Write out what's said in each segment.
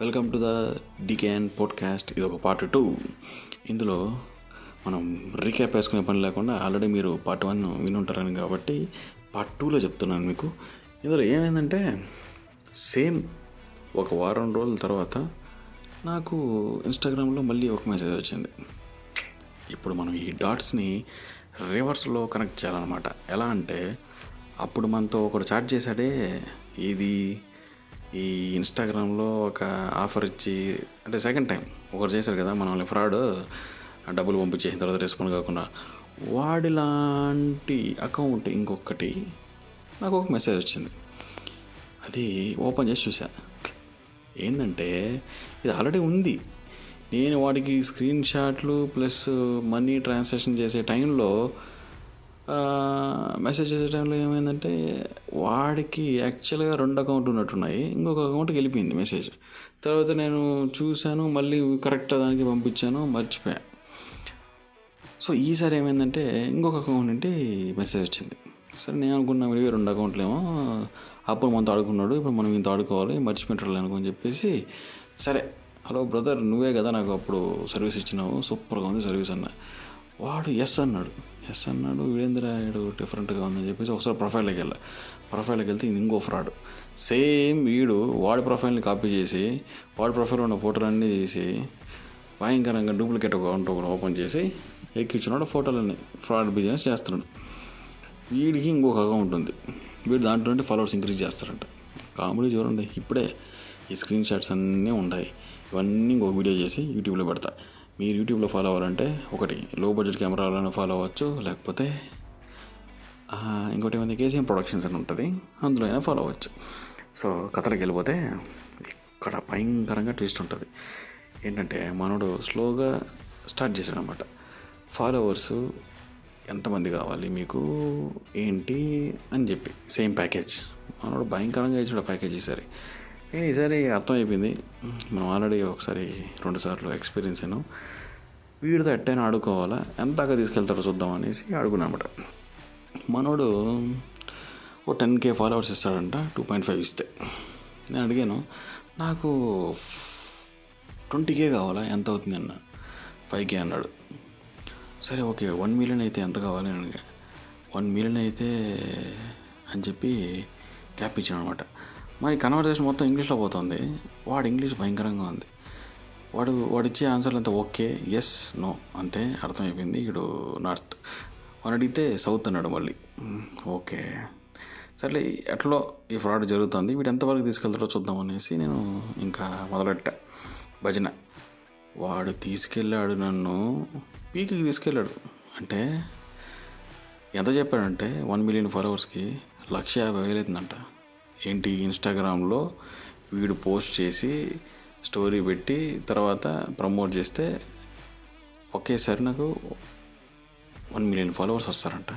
Welcome to the డికేన్ podcast. ఇది ఒక పార్ట్ టూ. ఇందులో మనం రీక్యాప్ వేసుకునే పని లేకుండా ఆల్రెడీ మీరు పార్ట్ వన్ వినుంటారని కాబట్టి పార్ట్ టూలో చెప్తున్నాను మీకు. ఇందులో ఏమైందంటే సేమ్ ఒక వారం రోజుల తర్వాత నాకు ఇన్స్టాగ్రామ్లో మళ్ళీ ఒక మెసేజ్ వచ్చింది. ఇప్పుడు మనం ఈ డాట్స్ని రివర్స్లో కనెక్ట్ చేయాలన్నమాట. ఎలా అంటే అప్పుడు మనతో ఒకడు చాట్ చేశాడే ఇది ఈ ఇన్స్టాగ్రామ్లో ఒక ఆఫర్ ఇచ్చి అంటే సెకండ్ టైం ఒకరు చేశారు కదా మనల్ని ఫ్రాడ్ డబ్బులు పంపించేసిన తర్వాత రెస్పాండ్ కాకుండా. వాడిలాంటి అకౌంట్ ఇంకొకటి నాకు ఒక మెసేజ్ వచ్చింది. అది ఓపెన్ చేసి చూసా. ఏంటంటే ఇది ఆల్రెడీ ఉంది. నేను వాడికి స్క్రీన్ షాట్లు ప్లస్ మనీ ట్రాన్సాక్షన్ చేసే టైంలో మెసేజ్ చేసే టైంలో ఏమైందంటే వాడికి యాక్చువల్గా రెండు అకౌంట్ ఉన్నట్టున్నాయి. ఇంకొక అకౌంట్కి వెళ్ళిపోయింది మెసేజ్ తర్వాత నేను చూశాను మళ్ళీ కరెక్ట్ దానికి పంపించాను మర్చిపోయాను సో ఈసారి ఏమైందంటే ఇంకొక అకౌంట్ నుండి మెసేజ్ వచ్చింది. సరే నేను అనుకున్నా ఇవి రెండు అకౌంట్లు ఏమో అప్పుడు మనతో ఆడుకున్నాడు ఇప్పుడు మనం ఇంత ఆడుకోవాలి మర్చిపెట్టాలి అనుకుని చెప్పేసి సరే హలో బ్రదర్ నువ్వే కదా నాకు అప్పుడు సర్వీస్ ఇచ్చినావు సూపర్గా ఉంది సర్వీస్ అన్న. వాడు ఎస్ అన్నాడు. ఎస్ అన్నాడు. వీరేంద్ర వీడు డిఫరెంట్గా ఉందని చెప్పేసి ఒకసారి ప్రొఫైల్కి వెళ్ళా. ప్రొఫైల్కి వెళ్తే ఇది ఇంకో ఫ్రాడ్ సేమ్ వీడు వాడి ప్రొఫైల్ని కాపీ చేసి వాడి ప్రొఫైల్ ఉన్న ఫోటోలన్నీ తీసి భయంకరంగా డూప్లికేట్ అకౌంట్ ఒకటి ఓపెన్ చేసి ఎక్కించున్నాడు ఫోటోలన్నీ ఫ్రాడ్ బిజినెస్ చేస్తున్నాడు. వీడికి ఇంకొక అకౌంట్ ఉంది. వీడు దాంట్లో నుండి ఫాలోవర్స్ ఇంక్రీజ్ చేస్తారంట. కామెడీ చూడండి. ఇప్పుడే ఈ స్క్రీన్ షాట్స్ అన్నీ ఉంటాయి. ఇవన్నీ ఇంకొక వీడియో చేసి యూట్యూబ్లో పెడతా. మీరు యూట్యూబ్లో ఫాలో అవ్వాలంటే ఒకటి లో బడ్జెట్ కెమెరాలను ఫాలో అవ్వచ్చు లేకపోతే ఇంకోటి ఏమైంది కేసీఎం ప్రొడక్షన్స్ అని ఉంటుంది అందులో అయినా ఫాలో అవ్వచ్చు. సో కథలకు వెళ్ళిపోతే ఇక్కడ భయంకరంగా ట్విస్ట్ ఉంటుంది. ఏంటంటే మనోడు స్లోగా స్టార్ట్ చేశాడు అనమాట ఫాలోవర్స్ ఎంతమంది కావాలి మీకు ఏంటి అని చెప్పి సేమ్ ప్యాకేజ్ మనోడు భయంకరంగా ఇచ్చాడు ప్యాకేజ్ ఈసారి. ఈసారి అర్థమైపోయింది. మనం ఆల్రెడీ ఒకసారి రెండుసార్లు ఎక్స్పీరియన్స్ అయినాం. వీడితో ఎట్టైనా ఆడుకోవాలా? ఎంతగా దాకా తీసుకెళ్తాడో చూద్దాం అనేసి అడుగునమాట మనోడు ఓ టెన్ కే ఫాలోవర్స్ ఇస్తాడంట టూ పాయింట్ ఫైవ్ ఇస్తే. నేను అడిగాను నాకు ట్వంటీ కే కావాలా? ఎంత అవుతుంది? అన్న. ఫైవ్ కే అన్నాడు. సరే ఓకే వన్ మిలియన్ అయితే ఎంత కావాలి? అని అడిగా. వన్ మిలియన్ అయితే అని చెప్పి క్యాప్ ఇచ్చాను అనమాట మరి కన్వర్జేషన్ మొత్తం ఇంగ్లీష్లో పోతుంది. వాడు ఇంగ్లీష్ భయంకరంగా ఉంది. వాడు వాడు ఇచ్చే ఆన్సర్లు అంతా ఓకే ఎస్ నో అంతే అర్థమైపోయింది. ఇక్కడ నార్త్ వాడు అడిగితే సౌత్ అన్నాడు మళ్ళీ. ఓకే. సర్లే ఎట్లో ఈ ఫ్రాడ్ జరుగుతుంది? వీడు ఎంతవరకు తీసుకెళ్తాడో చూద్దాం అనేసి నేను ఇంకా మొదలెట్టా. భజన. వాడు తీసుకెళ్ళాడు నన్ను. పీక్కి తీసుకెళ్ళాడు. అంటే ఎంత చెప్పాడంటే వన్ మిలియన్ ఫాలోవర్స్కి లక్ష యాభై వేలు అవుతుందంట. ఏంటి ఇన్స్టాగ్రామ్లో వీడు పోస్ట్ చేసి స్టోరీ పెట్టి తర్వాత ప్రమోట్ చేస్తే ఒకేసారి నాకు వన్ మిలియన్ ఫాలోవర్స్ వస్తారంట.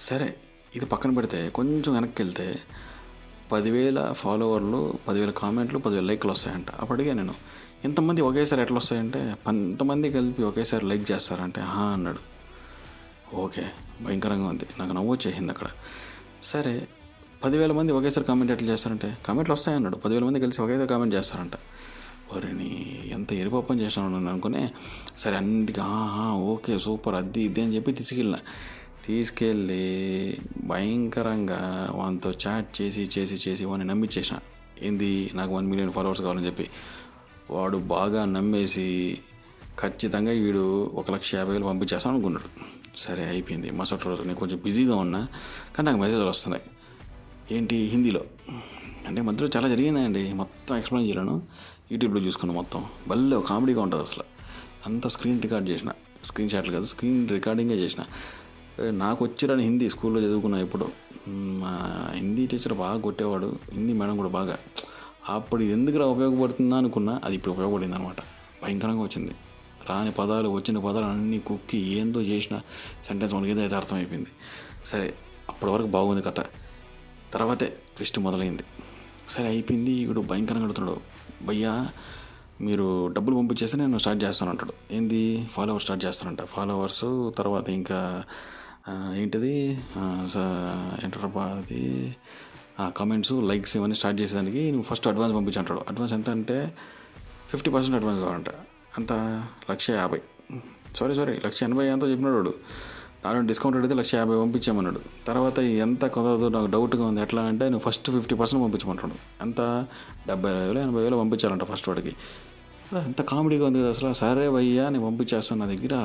సరే ఇది పక్కన పెడితే కొంచెం వెనక్కి వెళ్తే పదివేల ఫాలోవర్లు పదివేల కామెంట్లు పదివేల లైక్లు వస్తాయంట. అప్పటికే నేను ఇంతమంది ఒకేసారి ఎట్లా వస్తాయంటే పంతమంది కలిపి ఒకేసారి లైక్ చేస్తారంటే హా అన్నాడు. ఓకే భయంకరంగా ఉంది. నాకు నవ్వు వచ్చేసింది అక్కడ. సరే పదివేల మంది ఒకేసారి కామెంట్ ఎట్లా చేస్తారంటే కామెంట్లు వస్తాయన్నాడు పదివేల మంది కలిసి ఒకేసారి కామెంట్ చేస్తారంట. వారిని ఎంత ఎరిపప్పని చేశాను నన్ను అనుకునే సరే అన్నిటికీ ఆహా ఓకే సూపర్ అది ఇది అని చెప్పి తీసుకెళ్ళిన. తీసుకెళ్ళి భయంకరంగా వానితో చాట్ చేసి చేసి చేసి వాడిని నమ్మించేసిన ఏంది నాకు వన్ మిలియన్ ఫాలోవర్స్ కావాలని చెప్పి. వాడు బాగా నమ్మేసి ఖచ్చితంగా వీడు ఒక లక్ష యాభై వేలు పంపించేస్తాను అనుకున్నాడు సరే అయిపోయింది. మరుసటి రోజు నేను కొంచెం బిజీగా ఉన్నా కానీ నాకు మెసేజ్లు వస్తున్నాయి. ఏంటి హిందీలో? అంటే మధ్యలో చాలా జరిగిందండి మొత్తం ఎక్స్ప్లెయిన్ చేయలేను. యూట్యూబ్లో చూసుకున్నాను మొత్తం. భలే కామెడీగా ఉంటుంది అసలు. అంత స్క్రీన్ రికార్డ్ చేసిన. స్క్రీన్ షాట్లు కాదు స్క్రీన్ రికార్డింగే చేసిన. నాకు వచ్చిరని హిందీ స్కూల్లో చదువుకున్నా ఇప్పుడు మా హిందీ టీచర్ బాగా కొట్టేవాడు. హిందీ మేడం కూడా బాగా. అప్పుడు ఎందుకు ఎందుకురా ఉపయోగపడుతుందా అనుకున్నా అది ఇప్పుడు ఉపయోగపడింది అనమాట భయంకరంగా వచ్చింది. రాని పదాలు వచ్చిన పదాలు అన్నీ కుక్కి ఏందో చేసిన సెంటెన్స్ మనకి ఏదైతే అర్థమైపోయింది. సరే అప్పటి వరకు బాగుంది కథ. తర్వాతే ట్విస్ట్ మొదలైంది. సరే అయిపోయింది. ఇప్పుడు భయంకరంగా అడుగుతున్నాడు. భయ్యా మీరు డబ్బులు పంపించేస్తే నేను స్టార్ట్ చేస్తాను అంటాడు. ఏంది? ఫాలోవర్స్ స్టార్ట్ చేస్తానంట ఫాలోవర్స్ తర్వాత ఇంకా ఏంటిది? ఆ, ఏంటారబ్బా అది? కమెంట్స్ లైక్స్ ఇవన్నీ స్టార్ట్ చేసేదానికి నువ్వు ఫస్ట్ అడ్వాన్స్ పంపించంటాడు అడ్వాన్స్ ఎంత అంటే ఫిఫ్టీ పర్సెంట్ అడ్వాన్స్ కావాలంట. అంత లక్ష యాభై. సారీ సారీ లక్ష ఎనభై ఎంతో చెప్పినాడు వాడు. దాని డిస్కౌంట్ అడిగితే లక్ష యాభై పంపించామన్నాడు తర్వాత ఎంత కుదరదు నాకు డౌట్గా ఉంది. ఎట్లా అంటే నువ్వు ఫస్ట్ ఫిఫ్టీ పర్సెంట్ పంపించమంటాడు ఎంత? డెబ్బై వేలు ఎనభై వేలు పంపించాలంట ఫస్ట్ వాడికి. ఎంత కామెడీగా ఉంది కదా అసలు. సరే భయ్యా నేను పంపించేస్తాను నా దగ్గర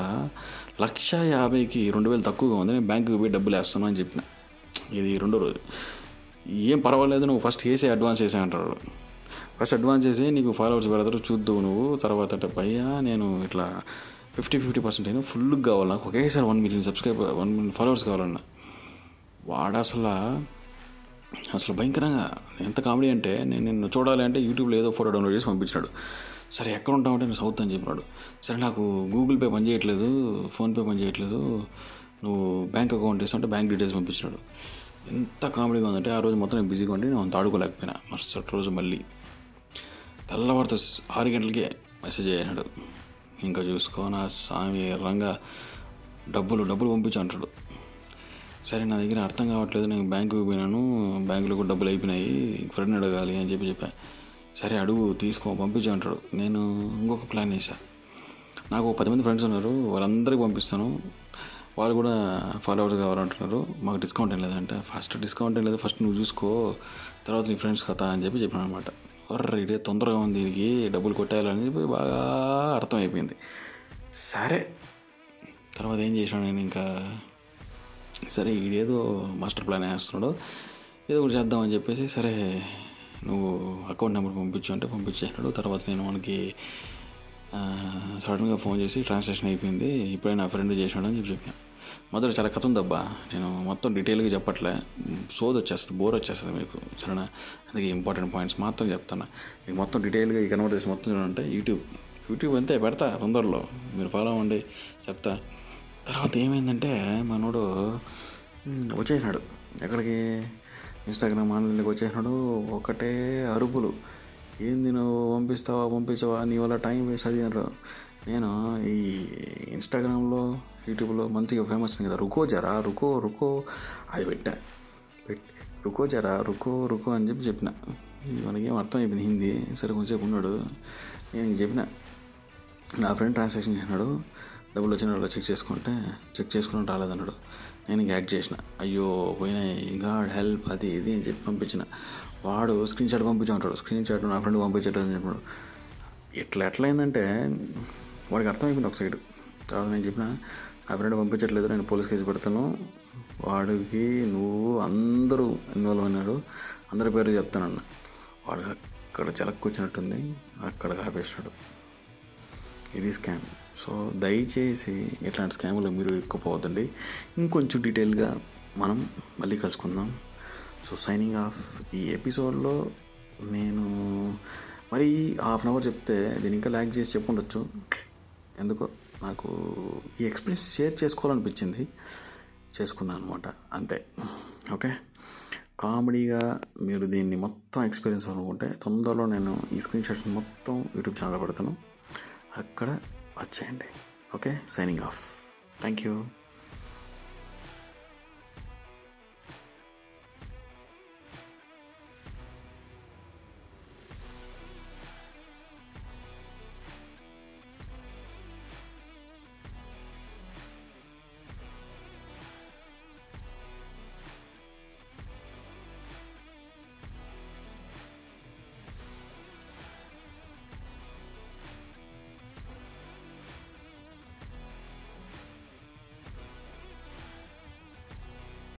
లక్ష యాభైకి రెండు వేలు తక్కువగా ఉంది. నేను బ్యాంకుకి పోయి డబ్బులు వేస్తాను అని చెప్పిన. ఇది రెండో రోజు. ఏం పర్వాలేదు నువ్వు ఫస్ట్ వేసే అడ్వాన్స్ వేసే అంటారు ఫస్ట్ అడ్వాన్స్ చేసి నీకు ఫాలోవర్స్ పెడతారు చూద్దావు నువ్వు. తర్వాత అంటే భయ్యా నేను ఇట్లా ఫిఫ్టీ ఫిఫ్టీ పర్సెంట్ అయినా ఫుల్గా కావాలి. నాకు ఒకేసారి one million subscriber one million followers కావాలన్న. వాడు అసలు అసలు భయంకరంగా ఎంత కామెడీ అంటే నేను నిన్ను చూడాలి అంటే యూట్యూబ్లో ఏదో ఫోటో డౌన్లోడ్ చేసి పంపించినాడు. సరే ఎక్కడ ఉంటామంటే నేను సౌత్ అని చెప్పినాడు. సరే నాకు గూగుల్ పే పని చేయట్లేదు ఫోన్పే పని చేయట్లేదు నువ్వు బ్యాంక్ అకౌంట్ ఇస్తుంటే బ్యాంక్ డీటెయిల్స్ పంపించినాడు. ఎంత కామెడీగా ఉందంటే ఆ రోజు మొత్తం నేను బిజీగా ఉండి నేను అంత ఆడుకోలేకపోయినా. మరుసటి రోజు మళ్ళీ తెల్లవారితో ఆరు గంటలకే మెసేజ్ అయ్యాడు. ఇంకా చూసుకోనా? స్వామి రంగా డబ్బులు డబ్బులు పంపించు అంటాడు. సరే నా దగ్గర అర్థం కావట్లేదు నేను బ్యాంకుకి పోయినాను బ్యాంకులో కూడా డబ్బులు అయిపోయినాయి ఫ్రెండ్ అడగాలి అని చెప్పి చెప్పా. సరే అడుగు తీసుకో పంపించు అంటాడు. నేను ఇంకొక ప్లాన్ చేశా. నాకు పది మంది ఫ్రెండ్స్ ఉన్నారు వాళ్ళందరికీ పంపిస్తాను. వాళ్ళు కూడా ఫాలోవర్స్ కావాలంటున్నారు. మాకు డిస్కౌంట్ ఏం లేదంటే. ఫస్ట్ డిస్కౌంట్ ఏం లేదు ఫస్ట్ నువ్వు చూసుకో తర్వాత నీ ఫ్రెండ్స్ కథ అని చెప్పి చెప్పాను అనమాట ఒర్ర ఇదే తొందరగా ఉంది దీనికి డబ్బులు కొట్టేయాలని చెప్పి బాగా అర్థమైపోయింది. సరే తర్వాత ఏం చేశాను నేను ఇంకా? సరే ఇదేదో మాస్టర్ ప్లాన్ వేస్తున్నాడు. ఏదో ఒకటి చేద్దామని చెప్పేసి సరే నువ్వు అకౌంట్ నెంబర్ పంపించు అంటే పంపించేసినాడు తర్వాత నేను మనకి సడన్గా ఫోన్ చేసి ట్రాన్సాక్షన్ అయిపోయింది. ఇప్పుడే నా ఫ్రెండ్ చేసాడు అని చెప్పి చెప్పిన. మొదట చాలా కథ ఉందబ్బా. నేను మొత్తం డీటెయిల్గా చెప్పట్లే. సోది వచ్చేస్తుంది బోర్ వచ్చేస్తుంది మీకు సరేనా? అందుకే ఇంపార్టెంట్ పాయింట్స్ మాత్రం చెప్తాను మీకు మొత్తం డీటెయిల్గా ఈ కన్వర్టేషన్ మొత్తం చూడంటే యూట్యూబ్ యూట్యూబ్ అంతే పెడతా తొందరలో. మీరు ఫాలో అవ్వండి చెప్తా. తర్వాత ఏమైందంటే మనోడు వచ్చేసినాడు. ఎక్కడికి? ఇన్స్టాగ్రామ్ ఆన్లైన్కి వచ్చేసినాడు. ఒకటే అరుపులు. ఏంది నువ్వు పంపిస్తావా పంపించవా? నీ వల్ల టైం వేస్ట్ అది నేను ఈ ఇన్స్టాగ్రామ్లో యూట్యూబ్లో మంచిగా ఫేమస్ ఉంది కదా రుకో జరా రుకో రుకో అది పెట్టా. పెట్టి రుకో జరా రుకో రుకో అని చెప్పి చెప్పిన. మనకేం అర్థం అయిపోయింది హిందీ? సరే కొంచెంసేపు ఉన్నాడు. నేను చెప్పిన. నా ఫ్రెండ్ ట్రాన్సాక్షన్ చేసినాడు. డబ్బులు వచ్చిన వాళ్ళు చెక్ చేసుకుంటే చెక్ చేసుకుని రాలేదన్నాడు. నేను ఇంక యాక్ట్ చేసిన. అయ్యో పోయినాయి. గాడ్ హెల్ప్ అది ఇది అని చెప్పి పంపించిన. వాడు స్క్రీన్ షాట్ పంపించమంటాడు. స్క్రీన్ షాట్ నా ఫ్రెండ్ పంపించట్లేదు అని చెప్పాడు ఎట్లా ఎట్లయిందంటే వాడికి అర్థమైపోయింది ఒక సైడ్. తర్వాత నేను చెప్పిన నా ఫ్రెండ్ పంపించట్లేదు నేను పోలీస్ కేసు పెడతాను. వాడికి నువ్వు అందరూ ఇన్వాల్వ్ అయినారు అందరి పేరు చెప్తానన్న వాడు అక్కడ జలక్కొచ్చినట్టుంది అక్కడ ఆపేసినాడు. ఇది స్కామ్ సో దయచేసి ఇట్లాంటి స్కామ్లో మీరు ఇరుక్కుపోవద్దండి. ఇంకొంచెం డీటెయిల్గా మనం మళ్ళీ కలుసుకుందాం. సో సైనింగ్ ఆఫ్ ఈ ఎపిసోడ్లో నేను మరి హాఫ్ అన్ అవర్ చెప్తే దీని ఇంకా ల్యాక్ చేసి చెప్పుండొచ్చు. ఎందుకో నాకు ఈ ఎక్స్పీరియన్స్ షేర్ చేసుకోవాలనిపించింది. చేసుకున్నాను అనమాట అంతే. ఓకే? కామెడీగా మీరు దీన్ని మొత్తం ఎక్స్పీరియన్స్ అనుకుంటే తొందరలో నేను ఈ స్క్రీన్ షాట్స్ మొత్తం యూట్యూబ్ ఛానల్లో పెడతాను. అక్కడ వచ్చేయండి. Okay? Signing off. Thank you.